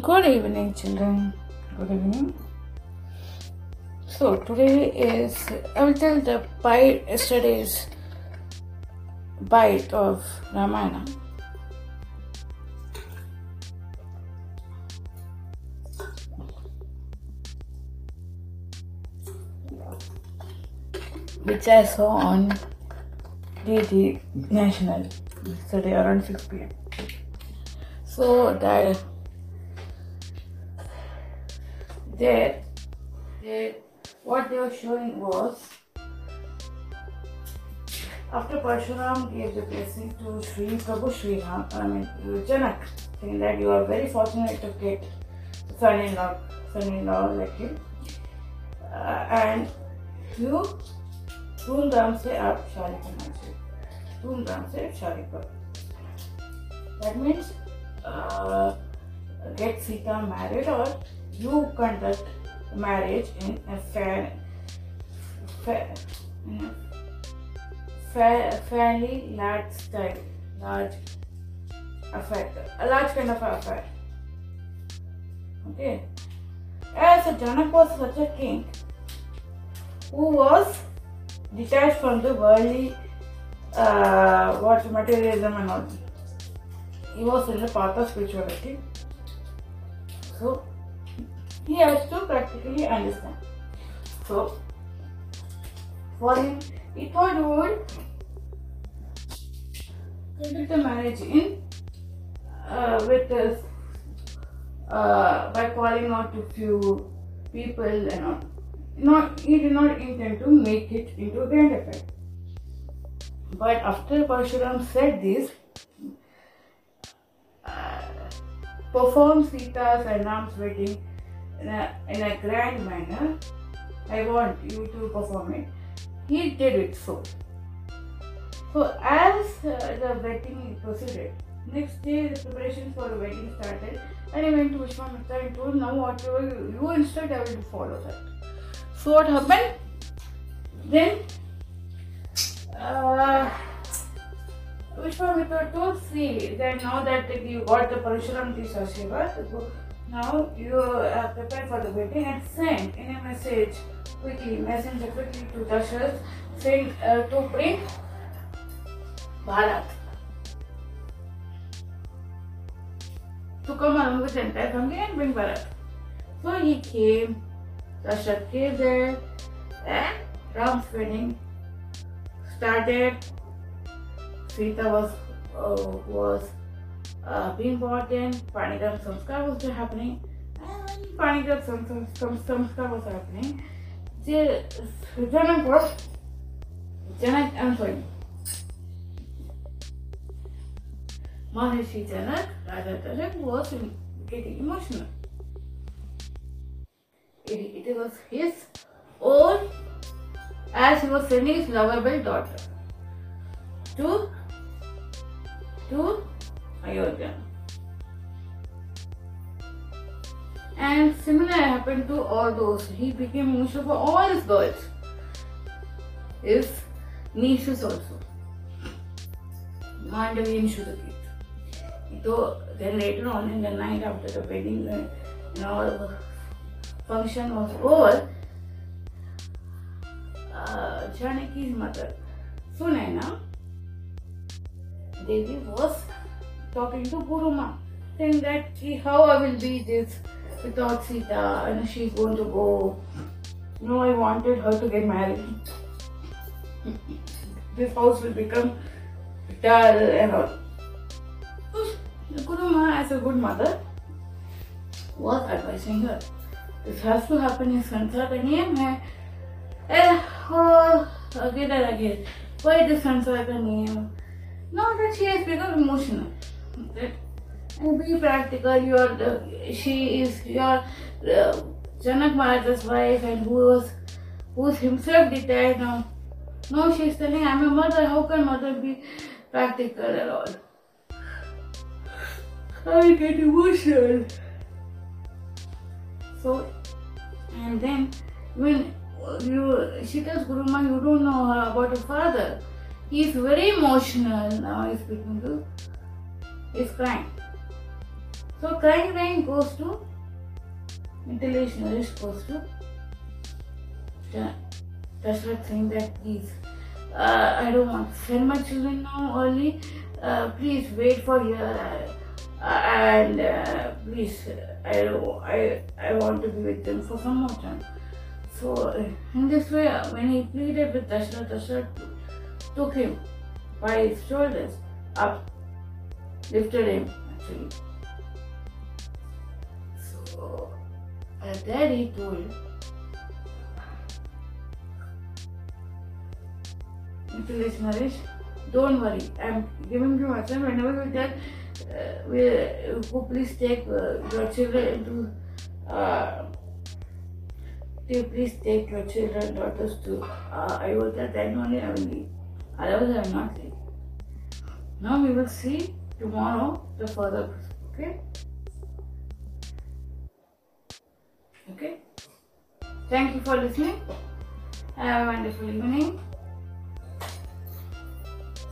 Good evening, children. Good evening. So today is I will tell the bite yesterday's bite of Ramayana. Which I saw on DD National yesterday around 6 pm. So that there, there, what they were showing was after Parshuram gave the blessing to Sri Prabhu Sri Ram, I mean Janak, saying that you are very fortunate to get son-in-law, son-in-law like him, uh, and you धूमधाम से आप शादी करना चाहिए धूमधाम से शादी that means uh, get Sita married or you conduct marriage in a fair, fair, fair fairly large style, large affair, a large kind of affair. Okay. As Janak was such a king who was detached from the worldly uh, what materialism and all. He was in the path of spirituality. So he has to practically understand. So for him, he thought he would conduct the marriage in uh, with this uh, by calling out to few people and all. Not he did not intend to make it into a grand affair. But after Parshuram said this, uh, perform Sita's and Ram's wedding in a, in a grand manner. I want you to perform it. He did it so. So as uh, the wedding proceeded, next day the preparations for the wedding started and I went to Vishwamitra and told now whatever you, instruct I will follow that. So what happened? Then uh, Vishwamitra told see that now that you got the permission Tisha now you are prepared for the wedding and send in a message quickly, messenger quickly to Dasharat saying uh, to bring baraat. To come along with the entire family and bring baraat. So he came, Dasharat came there and Ram's wedding started. Sita was uh, was uh, being brought in, Panigram Samskar was happening, and Panigram Samskar was happening. The Janak was Janak, I'm sorry. Maharishi Janak, Raja Janak was getting emotional. It, it was his own, as he was sending his lovable daughter to to Ayodhya. And similar happened to all those. He became emotional for all his girls. His nieces also. Mandavi and Shrutakirti. So then later on in the night after the wedding, uh, you know, the function was over, uh, Janaki's mother, Sunaina, Devi was talking to Guruma, saying that see how I will be this without Sita and she's going to go. You know, I wanted her to get married. this house will become dull and all. Guru as a good mother, was advising her. This has to happen in Sansar again and oh, again and again. Why this Sansar name? Now that she has become emotional. And be practical. You are the, she is your uh, Janak Maharaja's wife and who was who's himself detached now. No, she is telling I'm a mother. How can mother be practical at all? I get emotional. So, and then when you she tells Guruma, you don't know her about her father. He is very emotional now. He's speaking to. He's crying. So crying rain goes to internationalist goes to Dashrath saying that please uh, I don't want to send my children now early. Uh, please wait for here uh, and uh, please I, I I want to be with them for some more time. So in this way, when he pleaded with Dashrath, Dashrath took him by his shoulders up, lifted him actually. So uh, there he told Nicholas Naresh, don't worry, I'm giving you my son. Whenever we get, uh, we, uh, please take uh, your children into, uh, please take your children, daughters to uh, Ayodhya, then only I will leave. Otherwise, I will not leave. Now we will see tomorrow the further, okay? Okay? Thank you for listening. Have a wonderful evening.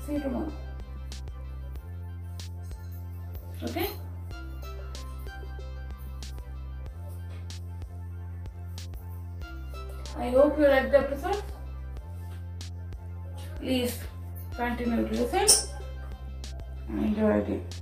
See you tomorrow. Okay? I hope you liked the episode. Please continue to listen and enjoy it.